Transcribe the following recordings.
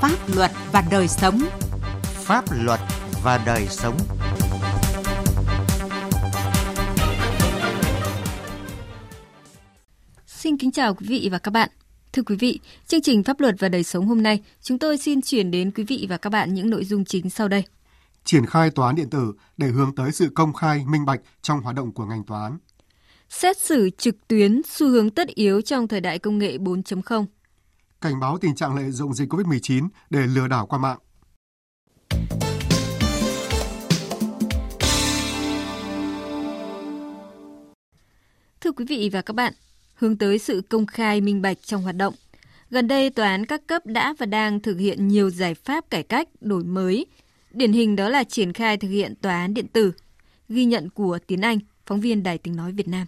Pháp luật và đời sống. Pháp luật và đời sống. Xin kính chào quý vị và các bạn. Thưa quý vị, chương trình Pháp luật và đời sống hôm nay, chúng tôi xin chuyển đến quý vị và các bạn những nội dung chính sau đây. Triển khai tòa án điện tử để hướng tới sự công khai, minh bạch trong hoạt động của ngành tòa án. Xét xử trực tuyến xu hướng tất yếu trong thời đại công nghệ 4.0. Cảnh báo tình trạng lợi dụng dịch COVID-19 để lừa đảo qua mạng. Thưa quý vị và các bạn, hướng tới sự công khai minh bạch trong hoạt động. Gần đây, tòa án các cấp đã và đang thực hiện nhiều giải pháp cải cách, đổi mới. Điển hình đó là triển khai thực hiện tòa án điện tử. Ghi nhận của Tiến Anh, phóng viên Đài tiếng nói Việt Nam.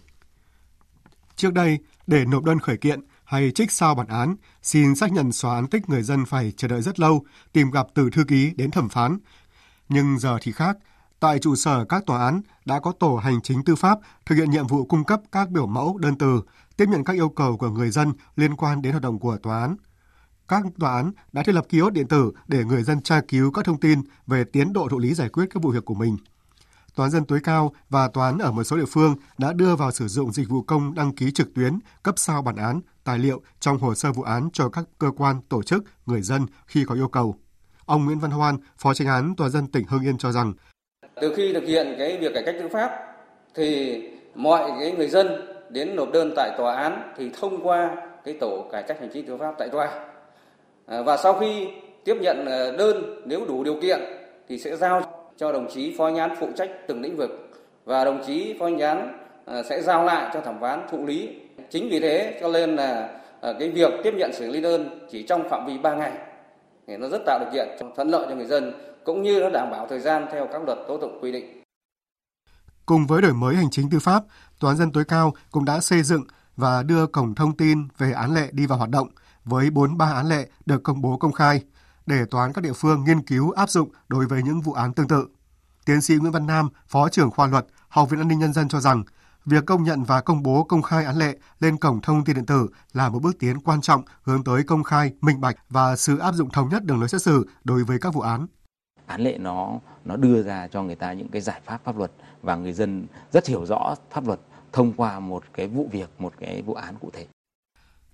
Trước đây, để nộp đơn khởi kiện hay trích sao bản án, xin xác nhận xóa án tích người dân phải chờ đợi rất lâu, tìm gặp từ thư ký đến thẩm phán. Nhưng giờ thì khác, tại trụ sở các tòa án đã có tổ hành chính tư pháp thực hiện nhiệm vụ cung cấp các biểu mẫu đơn từ, tiếp nhận các yêu cầu của người dân liên quan đến hoạt động của tòa án. Các tòa án đã thiết lập kiosk điện tử để người dân tra cứu các thông tin về tiến độ thụ lý giải quyết các vụ việc của mình. Tòa án dân tối cao và tòa án ở một số địa phương đã đưa vào sử dụng dịch vụ công đăng ký trực tuyến, cấp sao bản án, tài liệu trong hồ sơ vụ án cho các cơ quan, tổ chức, người dân khi có yêu cầu. Ông Nguyễn Văn Hoan, Phó Tranh án Tòa dân tỉnh Hưng Yên cho rằng từ khi thực hiện cái việc cải cách tư pháp thì mọi cái người dân đến nộp đơn tại tòa án thì thông qua cái tổ cải cách hành chính tư pháp tại tòa à, và sau khi tiếp nhận à, đơn nếu đủ điều kiện thì sẽ giao cho đồng chí phó nhán phụ trách từng lĩnh vực và đồng chí phó nhán à, sẽ giao lại cho thẩm phán thụ lý chính vì thế cho nên là à, cái việc tiếp nhận xử lý đơn chỉ trong phạm vi 3 ngày thì nó rất tạo điều kiện thuận lợi cho người dân cũng như nó đảm bảo thời gian theo các luật tố tụng quy định. Cùng với đổi mới hành chính tư pháp, Tòa án dân tối cao cũng đã xây dựng và đưa cổng thông tin về án lệ đi vào hoạt động với 43 án lệ được công bố công khai để tòa án các địa phương nghiên cứu áp dụng đối với những vụ án tương tự. Tiến sĩ Nguyễn Văn Nam, Phó trưởng khoa luật, Học viện An ninh Nhân dân cho rằng, việc công nhận và công bố công khai án lệ lên cổng thông tin điện tử là một bước tiến quan trọng hướng tới công khai, minh bạch và sự áp dụng thống nhất đường lối xét xử đối với các vụ án án lệ nó nó đưa ra cho người ta những cái giải pháp pháp luật và người dân rất hiểu rõ pháp luật thông qua một cái vụ việc, một cái vụ án cụ thể.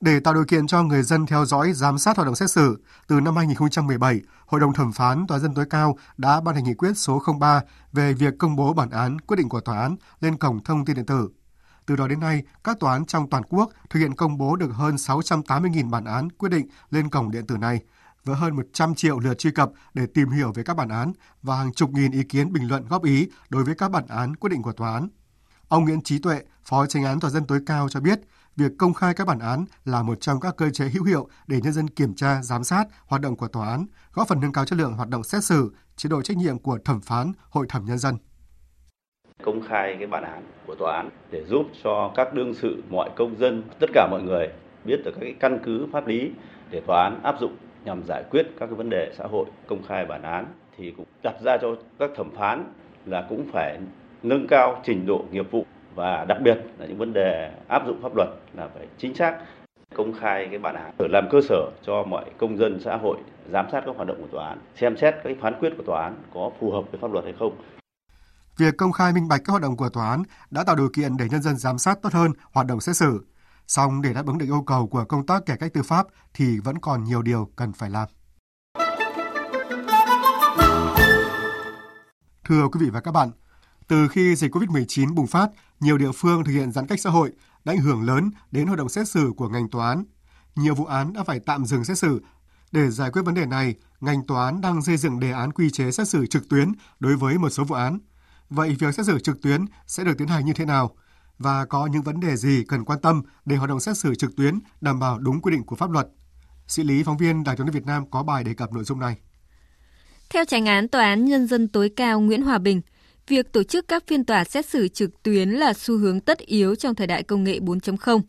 Để tạo điều kiện cho người dân theo dõi, giám sát hoạt động xét xử, từ năm 2017, Hội đồng thẩm phán Tòa dân tối cao đã ban hành nghị quyết số 03 về việc công bố bản án, quyết định của tòa án lên cổng thông tin điện tử. Từ đó đến nay, các tòa án trong toàn quốc thực hiện công bố được hơn 680.000 bản án quyết định lên cổng điện tử này, với hơn 100 triệu lượt truy cập để tìm hiểu về các bản án và hàng chục nghìn ý kiến bình luận góp ý đối với các bản án quyết định của tòa án. Ông Nguyễn Trí Tuệ, Phó Tranh án Tòa dân tối cao cho biết, việc công khai các bản án là một trong các cơ chế hữu hiệu để nhân dân kiểm tra, giám sát hoạt động của tòa án, góp phần nâng cao chất lượng hoạt động xét xử, chế độ trách nhiệm của thẩm phán, hội thẩm nhân dân. Công khai cái bản án của tòa án để giúp cho các đương sự mọi công dân tất cả mọi người biết được các cái căn cứ pháp lý để tòa án áp dụng nhằm giải quyết các cái vấn đề xã hội công khai bản án thì cũng đặt ra cho các thẩm phán là cũng phải nâng cao trình độ nghiệp vụ và đặc biệt là những vấn đề áp dụng pháp luật là phải chính xác công khai cái bản án để làm cơ sở cho mọi công dân xã hội giám sát các hoạt động của tòa án xem xét các phán quyết của tòa án có phù hợp với pháp luật hay không việc công khai minh bạch các hoạt động của tòa án đã tạo điều kiện để nhân dân giám sát tốt hơn hoạt động xét xử Song để đáp ứng được yêu cầu của công tác cải cách tư pháp thì vẫn còn nhiều điều cần phải làm. Thưa quý vị và các bạn, từ khi dịch COVID-19 bùng phát, nhiều địa phương thực hiện giãn cách xã hội đã ảnh hưởng lớn đến hoạt động xét xử của ngành tòa án. Nhiều vụ án đã phải tạm dừng xét xử. Để giải quyết vấn đề này, ngành tòa án đang xây dựng đề án quy chế xét xử trực tuyến đối với một số vụ án. Vậy việc xét xử trực tuyến sẽ được tiến hành như thế nào? và có những vấn đề gì cần quan tâm để hoạt động xét xử trực tuyến đảm bảo đúng quy định của pháp luật. Sĩ lý phóng viên Đài truyền hình Việt Nam có bài đề cập nội dung này. Theo tránh án Tòa án Nhân dân tối cao Nguyễn Hòa Bình, việc tổ chức các phiên tòa xét xử trực tuyến là xu hướng tất yếu trong thời đại công nghệ 4.0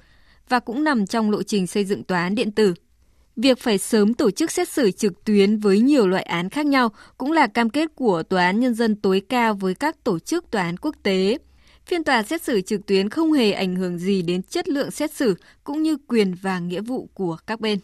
và cũng nằm trong lộ trình xây dựng tòa án điện tử. Việc phải sớm tổ chức xét xử trực tuyến với nhiều loại án khác nhau cũng là cam kết của Tòa án Nhân dân tối cao với các tổ chức tòa án quốc tế – Phiên tòa xét xử trực tuyến không hề ảnh hưởng gì đến chất lượng xét xử cũng như quyền và nghĩa vụ của các bên.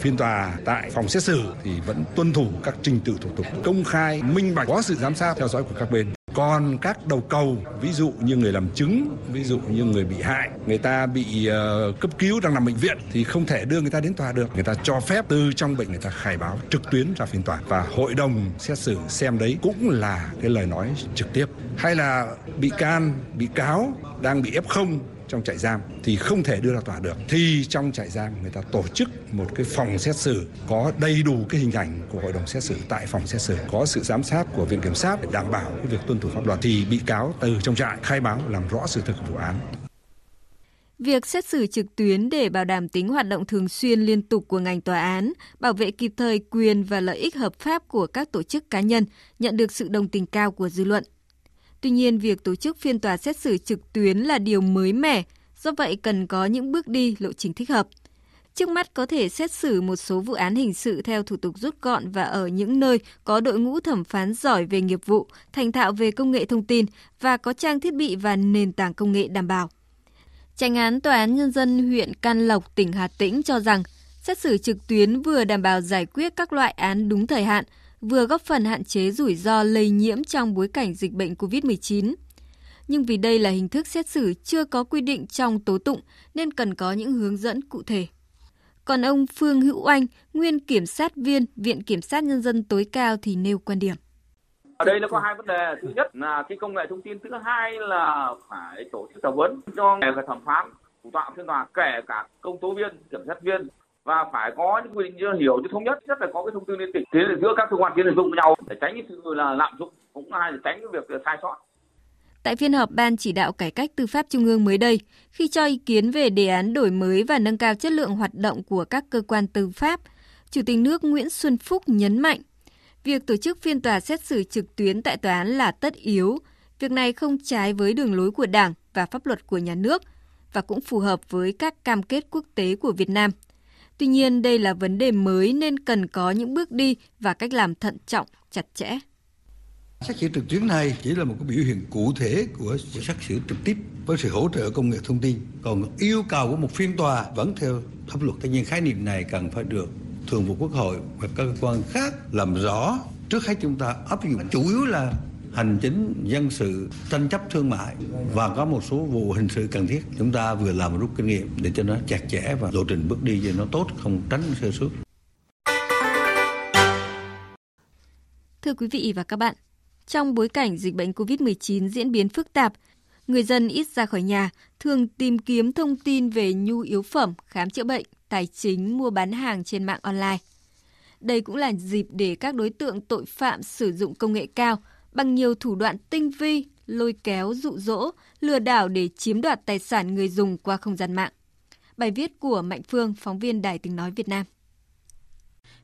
Phiên tòa tại phòng xét xử thì vẫn tuân thủ các trình tự thủ tục công khai, minh bạch, có sự giám sát theo dõi của các bên. Còn các đầu cầu, ví dụ như người làm chứng, ví dụ như người bị hại, người ta bị uh, cấp cứu đang nằm bệnh viện thì không thể đưa người ta đến tòa được. Người ta cho phép từ trong bệnh người ta khai báo trực tuyến ra phiên tòa và hội đồng xét xử xem đấy cũng là cái lời nói trực tiếp. Hay là bị can, bị cáo đang bị F0 trong trại giam thì không thể đưa ra tòa được. Thì trong trại giam người ta tổ chức một cái phòng xét xử có đầy đủ cái hình ảnh của hội đồng xét xử. Tại phòng xét xử có sự giám sát của viện kiểm sát để đảm bảo cái việc tuân thủ pháp luật thì bị cáo từ trong trại khai báo làm rõ sự thực vụ án. Việc xét xử trực tuyến để bảo đảm tính hoạt động thường xuyên liên tục của ngành tòa án, bảo vệ kịp thời quyền và lợi ích hợp pháp của các tổ chức cá nhân nhận được sự đồng tình cao của dư luận. Tuy nhiên, việc tổ chức phiên tòa xét xử trực tuyến là điều mới mẻ, do vậy cần có những bước đi lộ trình thích hợp. Trước mắt có thể xét xử một số vụ án hình sự theo thủ tục rút gọn và ở những nơi có đội ngũ thẩm phán giỏi về nghiệp vụ, thành thạo về công nghệ thông tin và có trang thiết bị và nền tảng công nghệ đảm bảo. Tranh án Tòa án Nhân dân huyện Can Lộc, tỉnh Hà Tĩnh cho rằng xét xử trực tuyến vừa đảm bảo giải quyết các loại án đúng thời hạn, vừa góp phần hạn chế rủi ro lây nhiễm trong bối cảnh dịch bệnh COVID-19. Nhưng vì đây là hình thức xét xử chưa có quy định trong tố tụng nên cần có những hướng dẫn cụ thể. Còn ông Phương Hữu Anh, nguyên kiểm sát viên Viện Kiểm sát Nhân dân tối cao thì nêu quan điểm. Ở đây nó có hai vấn đề. Thứ nhất là cái công nghệ thông tin. Thứ hai là phải tổ chức thẩm vấn cho người thẩm phán, thủ tọa phiên tòa, kể cả công tố viên, kiểm sát viên và phải có những quy định hiểu chứ thống nhất. Rất là có cái thông tư liên tịch. Thế là giữa các cơ quan tiến hành dụng với nhau để tránh cái sự là lạm dụng cũng hay để tránh cái việc sai sót. Tại phiên họp Ban chỉ đạo cải cách tư pháp Trung ương mới đây, khi cho ý kiến về đề án đổi mới và nâng cao chất lượng hoạt động của các cơ quan tư pháp, Chủ tịch nước Nguyễn Xuân Phúc nhấn mạnh, việc tổ chức phiên tòa xét xử trực tuyến tại tòa án là tất yếu. Việc này không trái với đường lối của Đảng và pháp luật của nhà nước và cũng phù hợp với các cam kết quốc tế của Việt Nam – Tuy nhiên, đây là vấn đề mới nên cần có những bước đi và cách làm thận trọng, chặt chẽ. Xét xử trực tuyến này chỉ là một cái biểu hiện cụ thể của xét xử trực tiếp với sự hỗ trợ công nghệ thông tin. Còn yêu cầu của một phiên tòa vẫn theo pháp luật. Tất nhiên khái niệm này cần phải được Thường vụ Quốc hội và các cơ quan khác làm rõ. Trước hết chúng ta áp dụng chủ yếu là hành chính, dân sự, tranh chấp thương mại và có một số vụ hình sự cần thiết. Chúng ta vừa làm rút kinh nghiệm để cho nó chặt chẽ và lộ trình bước đi cho nó tốt, không tránh sơ suất. Thưa quý vị và các bạn, trong bối cảnh dịch bệnh COVID-19 diễn biến phức tạp, người dân ít ra khỏi nhà, thường tìm kiếm thông tin về nhu yếu phẩm, khám chữa bệnh, tài chính, mua bán hàng trên mạng online. Đây cũng là dịp để các đối tượng tội phạm sử dụng công nghệ cao bằng nhiều thủ đoạn tinh vi, lôi kéo, dụ dỗ, lừa đảo để chiếm đoạt tài sản người dùng qua không gian mạng. Bài viết của Mạnh Phương, phóng viên Đài Tiếng Nói Việt Nam.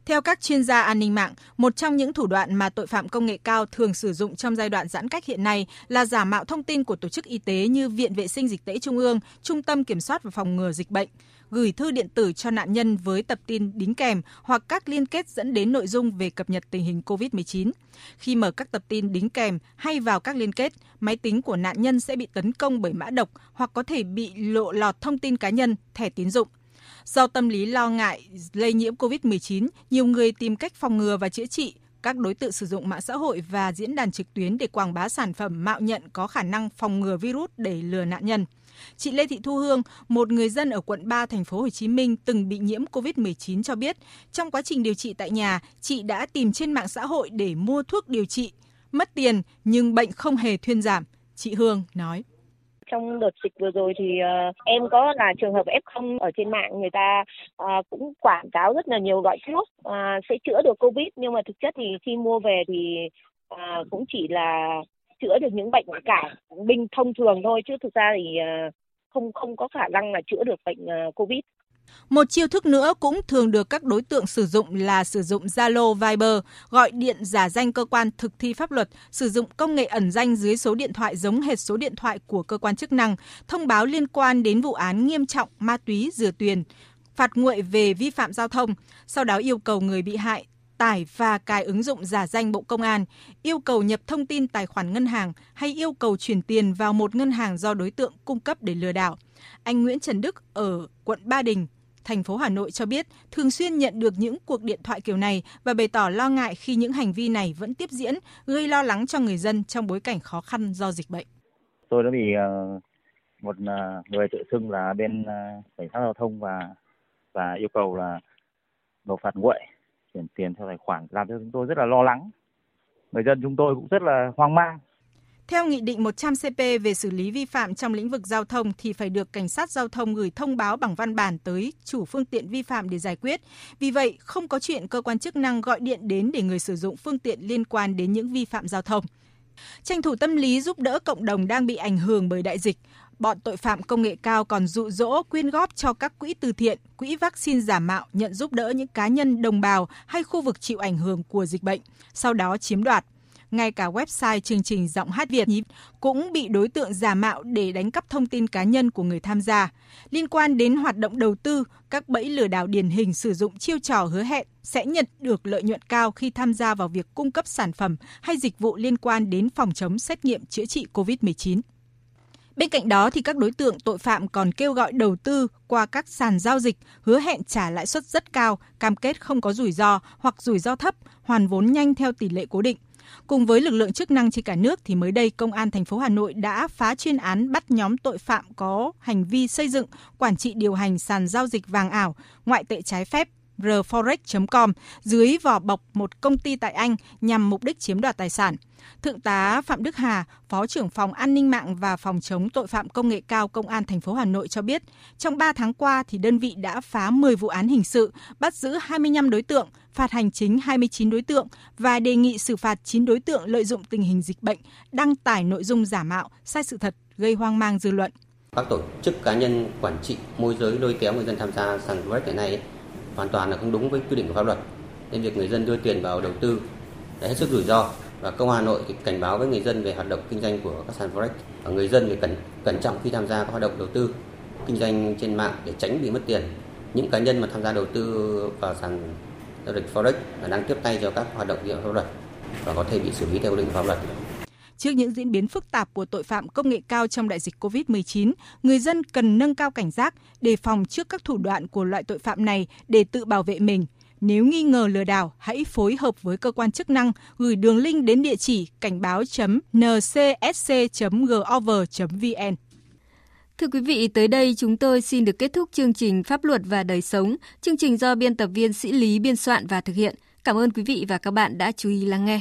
Theo các chuyên gia an ninh mạng, một trong những thủ đoạn mà tội phạm công nghệ cao thường sử dụng trong giai đoạn giãn cách hiện nay là giả mạo thông tin của tổ chức y tế như Viện Vệ sinh Dịch tễ Trung ương, Trung tâm Kiểm soát và Phòng ngừa Dịch bệnh, gửi thư điện tử cho nạn nhân với tập tin đính kèm hoặc các liên kết dẫn đến nội dung về cập nhật tình hình COVID-19. Khi mở các tập tin đính kèm hay vào các liên kết, máy tính của nạn nhân sẽ bị tấn công bởi mã độc hoặc có thể bị lộ lọt thông tin cá nhân, thẻ tín dụng. Do tâm lý lo ngại lây nhiễm COVID-19, nhiều người tìm cách phòng ngừa và chữa trị. Các đối tượng sử dụng mạng xã hội và diễn đàn trực tuyến để quảng bá sản phẩm mạo nhận có khả năng phòng ngừa virus để lừa nạn nhân. Chị Lê Thị Thu Hương, một người dân ở quận 3 thành phố Hồ Chí Minh từng bị nhiễm COVID-19 cho biết, trong quá trình điều trị tại nhà, chị đã tìm trên mạng xã hội để mua thuốc điều trị. Mất tiền nhưng bệnh không hề thuyên giảm, chị Hương nói trong đợt dịch vừa rồi thì uh, em có là trường hợp F0 ở trên mạng người ta uh, cũng quảng cáo rất là nhiều loại thuốc uh, sẽ chữa được Covid nhưng mà thực chất thì khi mua về thì uh, cũng chỉ là chữa được những bệnh cả bình thông thường thôi chứ thực ra thì ờ, không không có khả năng là chữa được bệnh ờ, Covid. Một chiêu thức nữa cũng thường được các đối tượng sử dụng là sử dụng Zalo, Viber, gọi điện giả danh cơ quan thực thi pháp luật, sử dụng công nghệ ẩn danh dưới số điện thoại giống hệt số điện thoại của cơ quan chức năng, thông báo liên quan đến vụ án nghiêm trọng ma túy rửa tiền, phạt nguội về vi phạm giao thông, sau đó yêu cầu người bị hại tải và cài ứng dụng giả danh Bộ Công an, yêu cầu nhập thông tin tài khoản ngân hàng hay yêu cầu chuyển tiền vào một ngân hàng do đối tượng cung cấp để lừa đảo. Anh Nguyễn Trần Đức ở quận Ba Đình thành phố Hà Nội cho biết thường xuyên nhận được những cuộc điện thoại kiểu này và bày tỏ lo ngại khi những hành vi này vẫn tiếp diễn, gây lo lắng cho người dân trong bối cảnh khó khăn do dịch bệnh. Tôi đã bị ờ, một ờ, người tự xưng là bên ờ, cảnh sát giao thông và và yêu cầu là nộp phạt nguội chuyển tiền theo tài khoản làm cho chúng tôi rất là lo lắng. Người dân chúng tôi cũng rất là hoang mang theo Nghị định 100CP về xử lý vi phạm trong lĩnh vực giao thông thì phải được cảnh sát giao thông gửi thông báo bằng văn bản tới chủ phương tiện vi phạm để giải quyết. Vì vậy, không có chuyện cơ quan chức năng gọi điện đến để người sử dụng phương tiện liên quan đến những vi phạm giao thông. Tranh thủ tâm lý giúp đỡ cộng đồng đang bị ảnh hưởng bởi đại dịch, bọn tội phạm công nghệ cao còn dụ dỗ quyên góp cho các quỹ từ thiện, quỹ vaccine giả mạo nhận giúp đỡ những cá nhân đồng bào hay khu vực chịu ảnh hưởng của dịch bệnh, sau đó chiếm đoạt ngay cả website chương trình Giọng hát Việt cũng bị đối tượng giả mạo để đánh cắp thông tin cá nhân của người tham gia. Liên quan đến hoạt động đầu tư, các bẫy lừa đảo điển hình sử dụng chiêu trò hứa hẹn sẽ nhận được lợi nhuận cao khi tham gia vào việc cung cấp sản phẩm hay dịch vụ liên quan đến phòng chống xét nghiệm chữa trị COVID-19. Bên cạnh đó thì các đối tượng tội phạm còn kêu gọi đầu tư qua các sàn giao dịch, hứa hẹn trả lãi suất rất cao, cam kết không có rủi ro hoặc rủi ro thấp, hoàn vốn nhanh theo tỷ lệ cố định. Cùng với lực lượng chức năng trên cả nước thì mới đây công an thành phố Hà Nội đã phá chuyên án bắt nhóm tội phạm có hành vi xây dựng, quản trị điều hành sàn giao dịch vàng ảo, ngoại tệ trái phép rforex.com dưới vỏ bọc một công ty tại Anh nhằm mục đích chiếm đoạt tài sản. Thượng tá Phạm Đức Hà, Phó trưởng phòng An ninh mạng và phòng chống tội phạm công nghệ cao Công an thành phố Hà Nội cho biết, trong 3 tháng qua thì đơn vị đã phá 10 vụ án hình sự, bắt giữ 25 đối tượng, phạt hành chính 29 đối tượng và đề nghị xử phạt 9 đối tượng lợi dụng tình hình dịch bệnh, đăng tải nội dung giả mạo, sai sự thật, gây hoang mang dư luận. Các tổ chức cá nhân quản trị môi giới lôi kéo người dân tham gia sàn forex hiện nay hoàn toàn là không đúng với quy định của pháp luật. Nên việc người dân đưa tiền vào đầu tư là hết sức rủi ro và công an Hà Nội thì cảnh báo với người dân về hoạt động kinh doanh của các sàn forex và người dân phải cẩn cẩn trọng khi tham gia các hoạt động đầu tư kinh doanh trên mạng để tránh bị mất tiền. Những cá nhân mà tham gia đầu tư vào sàn giao dịch forex là đang tiếp tay cho các hoạt động vi phạm pháp luật và có thể bị xử lý theo quy định pháp luật. Trước những diễn biến phức tạp của tội phạm công nghệ cao trong đại dịch COVID-19, người dân cần nâng cao cảnh giác, đề phòng trước các thủ đoạn của loại tội phạm này để tự bảo vệ mình. Nếu nghi ngờ lừa đảo, hãy phối hợp với cơ quan chức năng gửi đường link đến địa chỉ cảnh báo.ncsc.gov.vn. Thưa quý vị, tới đây chúng tôi xin được kết thúc chương trình Pháp luật và đời sống. Chương trình do biên tập viên Sĩ Lý biên soạn và thực hiện. Cảm ơn quý vị và các bạn đã chú ý lắng nghe.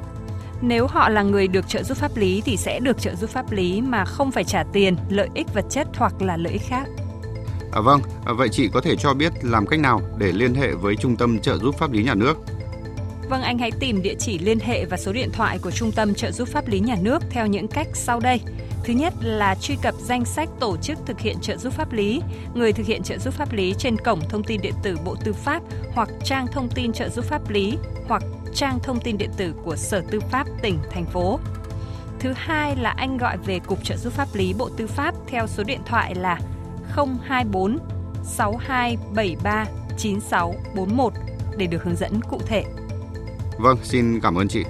Nếu họ là người được trợ giúp pháp lý thì sẽ được trợ giúp pháp lý mà không phải trả tiền, lợi ích vật chất hoặc là lợi ích khác. À, vâng, à, vậy chị có thể cho biết làm cách nào để liên hệ với Trung tâm trợ giúp pháp lý nhà nước? Vâng, anh hãy tìm địa chỉ liên hệ và số điện thoại của Trung tâm trợ giúp pháp lý nhà nước theo những cách sau đây. Thứ nhất là truy cập danh sách tổ chức thực hiện trợ giúp pháp lý, người thực hiện trợ giúp pháp lý trên cổng thông tin điện tử Bộ Tư pháp hoặc trang thông tin trợ giúp pháp lý hoặc trang thông tin điện tử của Sở Tư pháp tỉnh, thành phố. Thứ hai là anh gọi về Cục trợ giúp pháp lý Bộ Tư pháp theo số điện thoại là 024 6273 9641 để được hướng dẫn cụ thể. Vâng, xin cảm ơn chị.